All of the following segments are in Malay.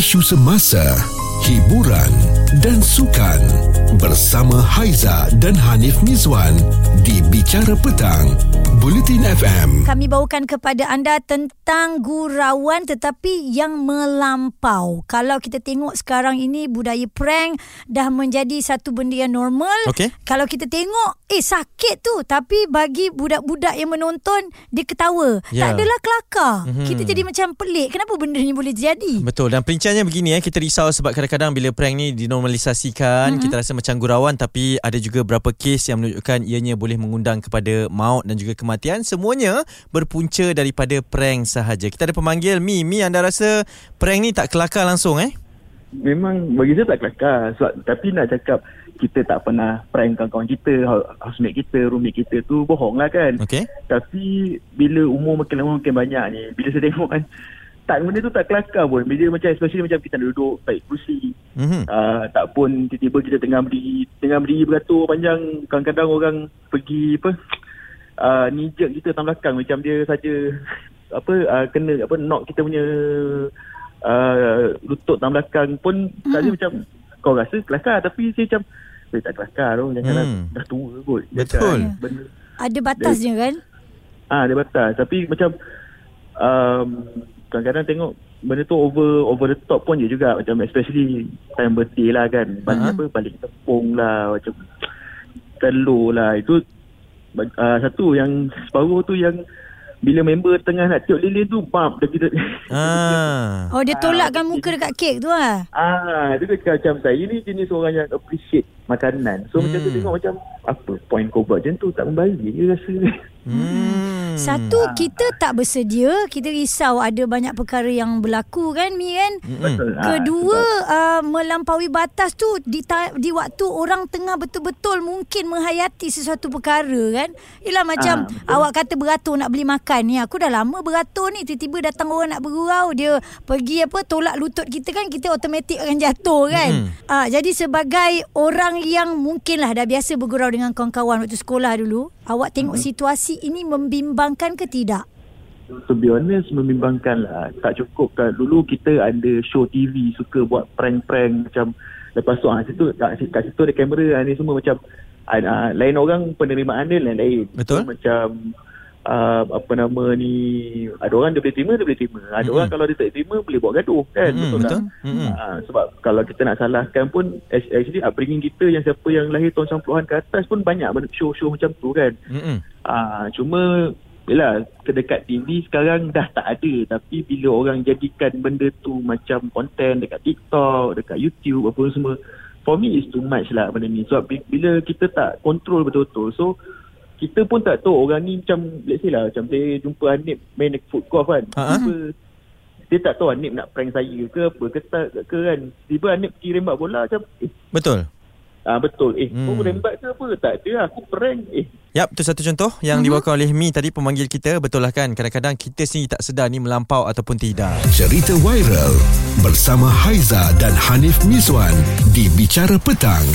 isu semasa, hiburan dan sukan bersama Haiza dan Hanif Mizwan di Bicara Petang, Bulletin FM. Kami bawakan kepada anda tentang gurauan tetapi yang melampau. Kalau kita tengok sekarang ini budaya prank dah menjadi satu benda yang normal. Okey. Kalau kita tengok eh sakit tu tapi bagi budak-budak yang menonton dia ketawa. Ya. Tak adalah kelakar. Mhm. Kita jadi macam pelik. Kenapa benda ni boleh jadi? Betul dan perinciannya begini eh kita risau sebab kadang-kadang bila prank ni dinormalisasikan mm-hmm. kita rasa macam gurauan tapi ada juga beberapa kes yang menunjukkan ianya boleh mengundang kepada maut dan juga kematian semuanya berpunca daripada prank sahaja. Kita ada pemanggil Mi Mi anda rasa prank ni tak kelakar langsung eh? Memang bagi saya tak kelakar sebab, Tapi nak cakap Kita tak pernah prank kawan-kawan kita hou- Housemate kita, roommate kita tu Bohong lah kan Okey. Tapi Bila umur makin lama makin banyak ni Bila saya tengok kan tak benda tu tak kelakar pun Bila macam Especially macam kita nak duduk Baik kursi Mhm. uh, Tak pun Tiba-tiba kita tengah berdiri Tengah berdiri beratur panjang Kadang-kadang orang Pergi apa uh, Nijek kita tang belakang Macam dia saja Apa uh, Kena apa Knock kita punya uh, Lutut tang belakang pun hmm. Tadi macam Kau rasa kelakar Tapi saya macam Eh tak kelakar tu Jangan hmm. dah tua kot Betul. Benda Ada batasnya kan? Ah, dia batas. Tapi macam um, kadang-kadang tengok benda tu over over the top pun je juga. Macam especially time birthday lah kan. Balik Ha. apa balik tepung lah macam telur lah. Itu uh, satu yang separuh tu yang bila member tengah nak tiup lilin tu bam dia kita Ah. Oh dia tolakkan muka dekat kek tu lah. Ah, dia kata macam saya ni jenis orang yang appreciate makanan. So hmm. macam tu Hmm. tengok macam apa point kau buat macam tu tak membalik je rasa. Hmm. Satu kita tak bersedia, kita risau ada banyak perkara yang berlaku kan Mi kan? Mm-mm. Betul. Ah, Kedua sebab- uh, melampaui batas tu di ta- di waktu orang tengah betul-betul mungkin menghayati sesuatu perkara kan. Ialah macam Ah, betul. awak kata beratur nak beli makan ni. Aku dah lama beratur ni tiba-tiba datang orang nak bergurau dia pergi apa tolak lutut kita kan kita automatik akan jatuh kan. Mm. Ah jadi sebagai orang yang mungkinlah dah biasa bergurau dengan kawan-kawan waktu sekolah dulu, awak tengok situasi ini membimbangkan ke tidak? To be honest membimbangkan lah Tak cukup kan Dulu kita ada show TV Suka buat prank-prank Macam Lepas tu ah, situ, kat, kat situ ada kamera ah, Ni semua macam ah, Lain orang penerimaan dia lain-lain Betul. so, Macam uh, Apa nama ni Ada orang dia boleh terima Dia boleh terima Ada Mm-mm. orang kalau dia tak terima Boleh buat gaduh kan Mm-mm, Betul tak betul. Mm-mm. Ah, Sebab kalau kita nak salahkan pun ac- Actually upbringing kita Yang siapa yang lahir tahun 90-an ke atas pun Banyak show-show macam tu kan Mm-mm. Ah, cuma Yelah, kedekat TV sekarang dah tak ada. Tapi bila orang jadikan benda tu macam konten dekat TikTok, dekat YouTube, apa semua. For me, is too much lah benda ni. Sebab bi- bila kita tak control betul-betul. So, kita pun tak tahu orang ni macam, let's say lah, macam saya jumpa Hanif main dekat food court kan. Tiba, dia tak tahu Hanif nak prank saya ke apa ke tak ke kan. Tiba Hanif pergi rembat bola macam, eh, Betul. ah, betul. Eh, Hmm. kau rembat ke apa? Tak ada lah, aku prank. Eh, Yap, itu satu contoh yang mm-hmm. dibawakan oleh Mi tadi pemanggil kita. Betul lah kan? Kadang-kadang kita sendiri tak sedar ni melampau ataupun tidak. Cerita viral bersama Haiza dan Hanif Mizwan di Bicara Petang.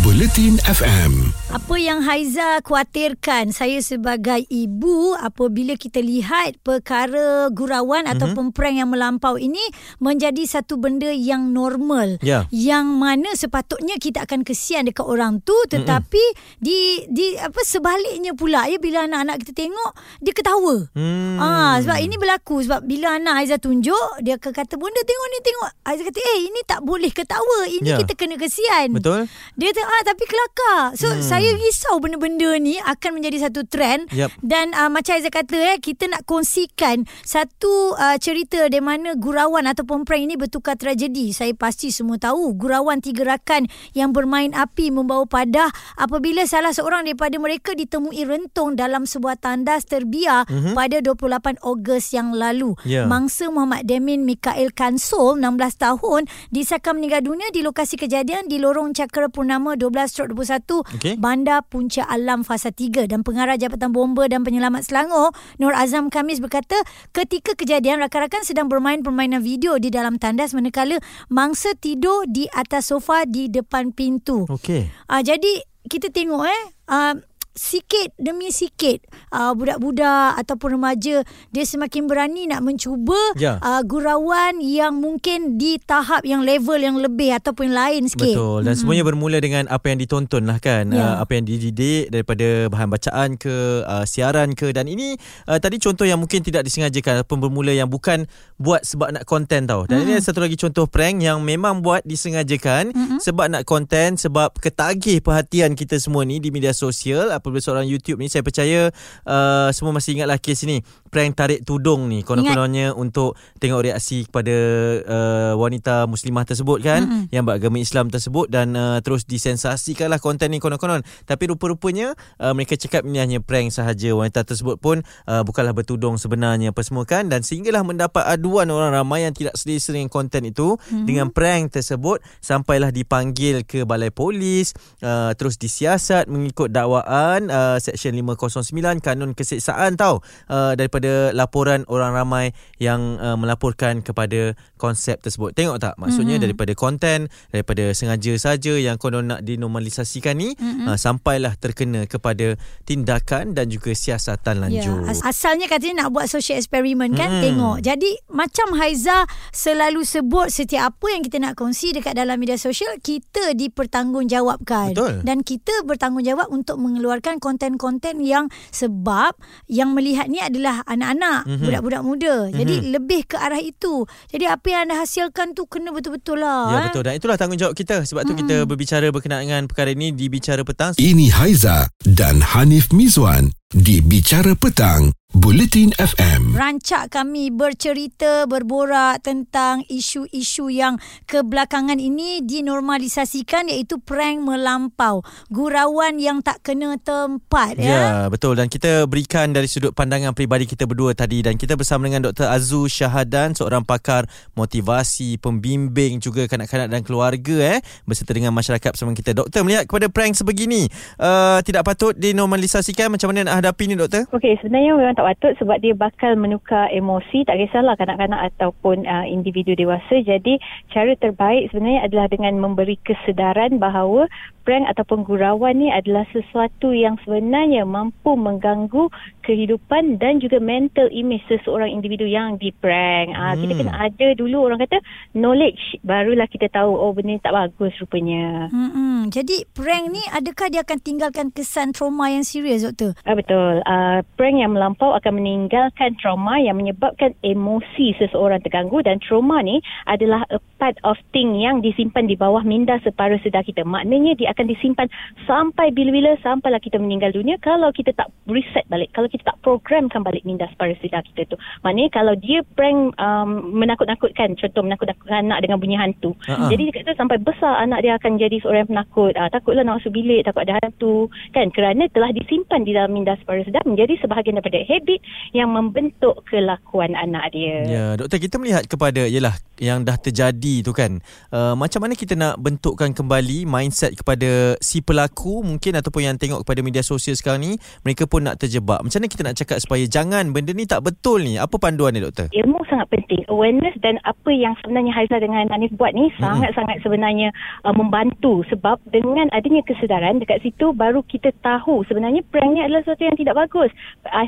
Bulletin FM. Apa yang Haiza khawatirkan saya sebagai ibu apabila kita lihat perkara gurauan mm-hmm. ataupun prank yang melampau ini menjadi satu benda yang normal. Ya. Yang mana sepatutnya kita akan kesian dekat orang tu tetapi mm-hmm. di di apa sebaliknya pula ya bila anak-anak kita tengok dia ketawa. Hmm. Ah sebab ini berlaku sebab bila anak Haiza tunjuk dia akan kata bunda tengok ni tengok. Haiza kata eh ini tak boleh ketawa. Ini Ya. kita kena kesian. Betul? Dia kata ah tapi kelakar. So hmm. saya risau benda-benda ni akan menjadi satu trend Yap. dan uh, macam Aizah kata eh kita nak kongsikan satu uh, cerita di mana gurauan ataupun prank ini bertukar tragedi. Saya pasti semua tahu gurauan tiga rakan yang bermain api membawa padah apabila salah seorang daripada mereka ditemui rentung dalam sebuah tandas terbiar mm-hmm. pada 28 Ogos yang lalu. Ya. Mangsa Muhammad Demin Mikael Kansol 16 tahun disahkan meninggal dunia di lokasi kejadian di lorong Cakra Purnama 12/21 Okey. Bandar Puncak Alam Fasa 3 dan pengarah Jabatan Bomba dan Penyelamat Selangor Nur Azam Kamis berkata ketika kejadian rakan-rakan sedang bermain permainan video di dalam tandas manakala mangsa tidur di atas sofa di depan pintu. Okey. Ah jadi kita tengok eh uh, sikit demi sikit uh, budak-budak ataupun remaja dia semakin berani nak mencuba Ya. uh, gurauan yang mungkin di tahap yang level yang lebih ataupun lain sikit. Betul. Dan semuanya bermula dengan apa yang ditonton lah kan. Ya. uh, apa yang dididik daripada bahan bacaan ke uh, siaran ke. Dan ini uh, tadi contoh yang mungkin tidak disengajakan ataupun bermula yang bukan buat sebab nak konten tau. Dan ini satu lagi contoh prank yang memang buat disengajakan sebab nak konten sebab ketagih perhatian kita semua ni di media sosial apabila seorang YouTube ni saya percaya uh, semua masih ingatlah kes ni prank tarik tudung ni konon-kononnya untuk tengok reaksi kepada uh, wanita muslimah tersebut kan? Mm-hmm. yang beragama Islam tersebut dan uh, terus disensasikanlah konten ni konon-konon. Tapi rupa-rupanya uh, mereka cakap ini hanya prank sahaja. Wanita tersebut pun uh, bukanlah bertudung sebenarnya apa semua kan? Dan sehinggalah mendapat aduan orang ramai yang tidak selesa dengan konten itu mm-hmm. dengan prank tersebut. Sampailah dipanggil ke balai polis uh, terus disiasat mengikut dakwaan uh, seksyen 509 kanun keseksaan tau uh, daripada laporan orang ramai yang uh, melaporkan kepada konsep tersebut. Tengok tak maksudnya mm-hmm. daripada konten daripada sengaja saja yang konon nak dinormalisasikan ni mm-hmm. uh, sampailah terkena kepada tindakan dan juga siasatan lanjut. Ya, as- asalnya katanya nak buat social experiment kan Hmm. tengok. Jadi macam Haiza selalu sebut setiap apa yang kita nak kongsi dekat dalam media sosial kita dipertanggungjawabkan Betul. dan kita bertanggungjawab untuk mengeluarkan konten-konten yang sebab yang melihat ni adalah anak-anak, Mhm. budak-budak muda. Jadi lebih ke arah itu. Jadi apa yang anda hasilkan tu kena betul-betul lah. Ya eh. betul dan itulah tanggungjawab kita sebab tu kita berbicara berkenaan dengan perkara ini di bicara petang Ini Haiza dan Hanif Mizwan di Bicara Petang, Bulletin FM. Rancak kami bercerita, berborak tentang isu-isu yang kebelakangan ini dinormalisasikan iaitu prank melampau. Gurauan yang tak kena tempat. Ya. Ya, betul dan kita berikan dari sudut pandangan peribadi kita berdua tadi dan kita bersama dengan Dr. Azu Syahadan seorang pakar motivasi, pembimbing juga kanak-kanak dan keluarga eh beserta dengan masyarakat bersama kita. Doktor melihat kepada prank sebegini uh, tidak patut dinormalisasikan macam mana nak hadapi ni doktor? Okey, sebenarnya memang tak patut sebab dia bakal menukar emosi, tak kisahlah kanak-kanak ataupun uh, individu dewasa. Jadi, cara terbaik sebenarnya adalah dengan memberi kesedaran bahawa prank ataupun gurauan ni adalah sesuatu yang sebenarnya mampu mengganggu kehidupan dan juga mental image seseorang individu yang di-prank. Ah, Hmm. Kita kena ada dulu orang kata knowledge, barulah kita tahu oh benda ni tak bagus rupanya. Hmm, jadi prank ni adakah dia akan tinggalkan kesan trauma yang serius doktor? Ah, betul. Uh, prank yang melampau akan meninggalkan trauma yang menyebabkan emosi seseorang terganggu dan trauma ni adalah a part of thing yang disimpan di bawah minda separuh sedar kita. Maknanya dia akan disimpan sampai bila-bila sampailah kita meninggal dunia kalau kita tak reset balik, kalau kita tak programkan balik minda separuh sedar kita tu. Maknanya kalau dia prank um, menakut-nakutkan, contoh menakut-nakutkan anak dengan bunyi hantu. Ha-ha. Jadi dia kata sampai besar anak dia akan jadi seorang yang penakut. Ah, takutlah nak masuk bilik, takut ada hantu. Kan kerana telah disimpan di dalam minda separuh sedar menjadi sebahagian daripada habit yang membentuk kelakuan anak dia. Ya, doktor kita melihat kepada yalah yang dah terjadi tu kan. Uh, macam mana kita nak bentukkan kembali mindset kepada si pelaku mungkin ataupun yang tengok kepada media sosial sekarang ni, mereka pun nak terjebak. Macam mana kita nak cakap supaya jangan benda ni tak betul ni? Apa panduan ni doktor? ilmu sangat penting. Awareness dan apa yang sebenarnya Haiza dengan Hanif buat ni sangat-sangat sebenarnya uh, membantu sebab dengan adanya kesedaran dekat situ baru kita tahu sebenarnya prank ni adalah sesuatu yang tidak bagus.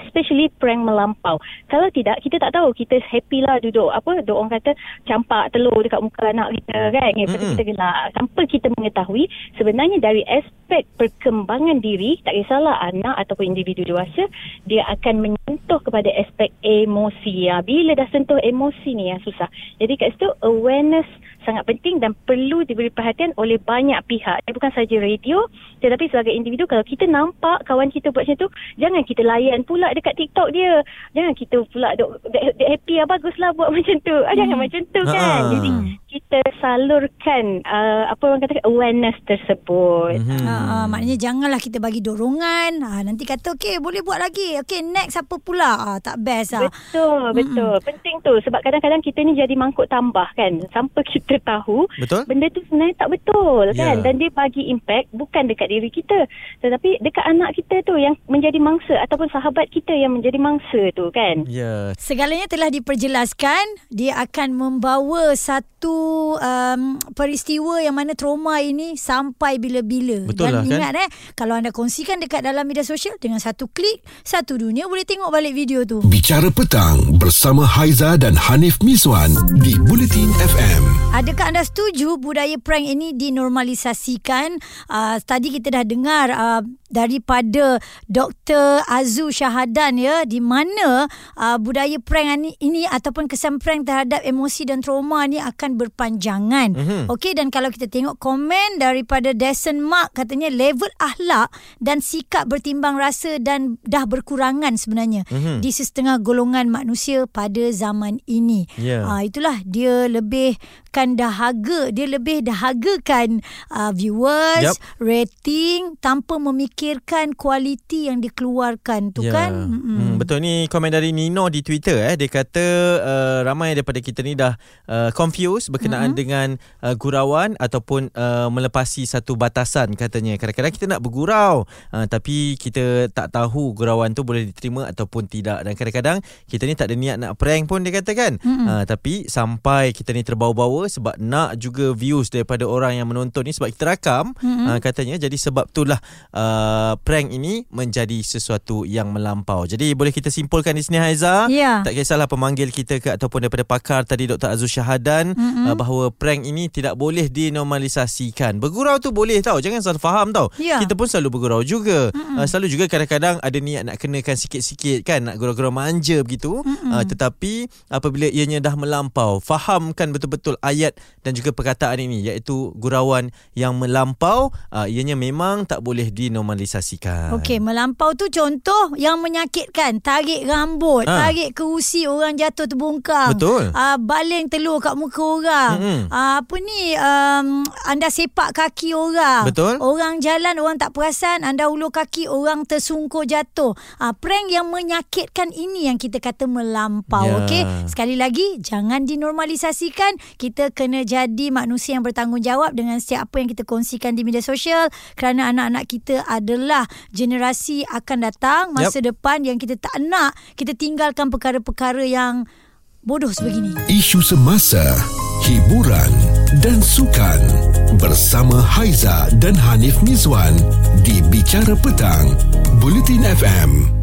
Especially prank melampau. Kalau tidak, kita tak tahu. Kita happy lah duduk apa, duk orang kata campak telur dekat muka anak kita kan. Lepas tu Mm-mm. kita gelak. Tanpa kita mengetahui sebenarnya dari aspek perkembangan diri, tak kisahlah anak ataupun individu dewasa, dia akan menyentuh kepada aspek emosi. Ya. Bila dah sentuh emosi ni yang susah. Jadi kat situ awareness sangat penting dan perlu diberi perhatian oleh banyak pihak. Dia bukan saja radio tetapi sebagai individu kalau kita nampak kawan kita buat macam tu, jangan kita layan pula dekat TikTok dia. Jangan kita pula duk, duk, duk happy ah baguslah buat macam tu. Ah, jangan macam tu kan. Ha-ha. Jadi kita salurkan uh, apa orang kata awareness tersebut. Mhm. Ha, ha, maknanya janganlah kita bagi dorongan. Ha, nanti kata okey boleh buat lagi. Okey next apa pula? Ha, tak best lah. Betul, betul. Penting tu sebab kadang-kadang kita ni jadi mangkuk tambah kan. Sampai kita tahu Betul? benda tu sebenarnya tak betul kan Ya. dan dia bagi impact bukan dekat diri kita tetapi dekat anak kita tu yang menjadi mangsa ataupun sahabat kita yang menjadi mangsa tu kan. Ya. Segalanya telah diperjelaskan. Dia akan membawa satu satu um, peristiwa yang mana trauma ini sampai bila-bila. Betul Dan lah, kan? ingat eh, kalau anda kongsikan dekat dalam media sosial dengan satu klik, satu dunia boleh tengok balik video tu. Bicara petang bersama Haiza dan Hanif Miswan di Bulletin FM. Adakah anda setuju budaya prank ini dinormalisasikan? Uh, tadi kita dah dengar uh, daripada Dr. Azu Syahadan ya di mana uh, budaya prank ini, ini ataupun kesan prank terhadap emosi dan trauma ni akan berpanjangan. Mm-hmm. Okey dan kalau kita tengok komen daripada Deson Mark katanya level akhlak dan sikap bertimbang rasa dan dah berkurangan sebenarnya mm-hmm. di setengah golongan manusia pada zaman ini. Ya. Uh, itulah dia lebih kan dahaga dia lebih dahagakan uh, viewers Yup. rating tanpa memikirkan kualiti yang dikeluarkan tu Ya. kan Hmm, betul ni komen dari Nino di Twitter eh dia kata uh, ramai daripada kita ni dah uh, confused berkenaan mm-hmm. dengan uh, gurauan ataupun uh, melepasi satu batasan katanya. Kadang-kadang kita nak bergurau uh, tapi kita tak tahu gurauan tu boleh diterima ataupun tidak dan kadang-kadang kita ni tak ada niat nak prank pun dia kata kan. Mm-hmm. Uh, tapi sampai kita ni terbawa-bawa sebab nak juga views daripada orang yang menonton ni sebab kita rakam mm-hmm. uh, katanya jadi sebab itulah uh, prank ini menjadi sesuatu yang melampau. Jadi boleh kita simpulkan di sini Haiza. Ya. Tak kisahlah pemanggil kita ke ataupun daripada pakar tadi Dr. Azul Syahadan mm-hmm. uh, bahawa prank ini tidak boleh dinormalisasikan. Bergurau tu boleh tau. Jangan salah faham tau. Ya. Kita pun selalu bergurau juga. Mm-hmm. Uh, selalu juga kadang-kadang ada niat nak kenakan sikit-sikit kan nak gurau-gurau manja begitu. Mm-hmm. Uh, tetapi apabila ianya dah melampau, fahamkan betul-betul ayat dan juga perkataan ini iaitu gurauan yang melampau uh, ianya memang tak boleh dinormalisasikan. Okey, melampau tu contoh yang menyakitkan. Tarik rambut, Ha. tarik kerusi orang jatuh terbungkam. Betul. Uh, baling telur kat muka orang. Mm-mm. Uh, apa ni, um, anda sepak kaki orang. Betul. Orang jalan, orang tak perasan. Anda ulur kaki, orang tersungkur jatuh. Uh, prank yang menyakitkan ini yang kita kata melampau. Ya. Okey, sekali lagi, jangan dinormalisasikan. Kita kena jadi manusia yang bertanggungjawab dengan setiap apa yang kita kongsikan di media sosial. Kerana anak-anak kita adalah generasi akan datang masa yep. depan yang kita tak nak kita tinggalkan perkara-perkara yang bodoh sebegini. Isu semasa, hiburan dan sukan bersama Haiza dan Hanif Miswan di Bicara Petang, Bulletin FM.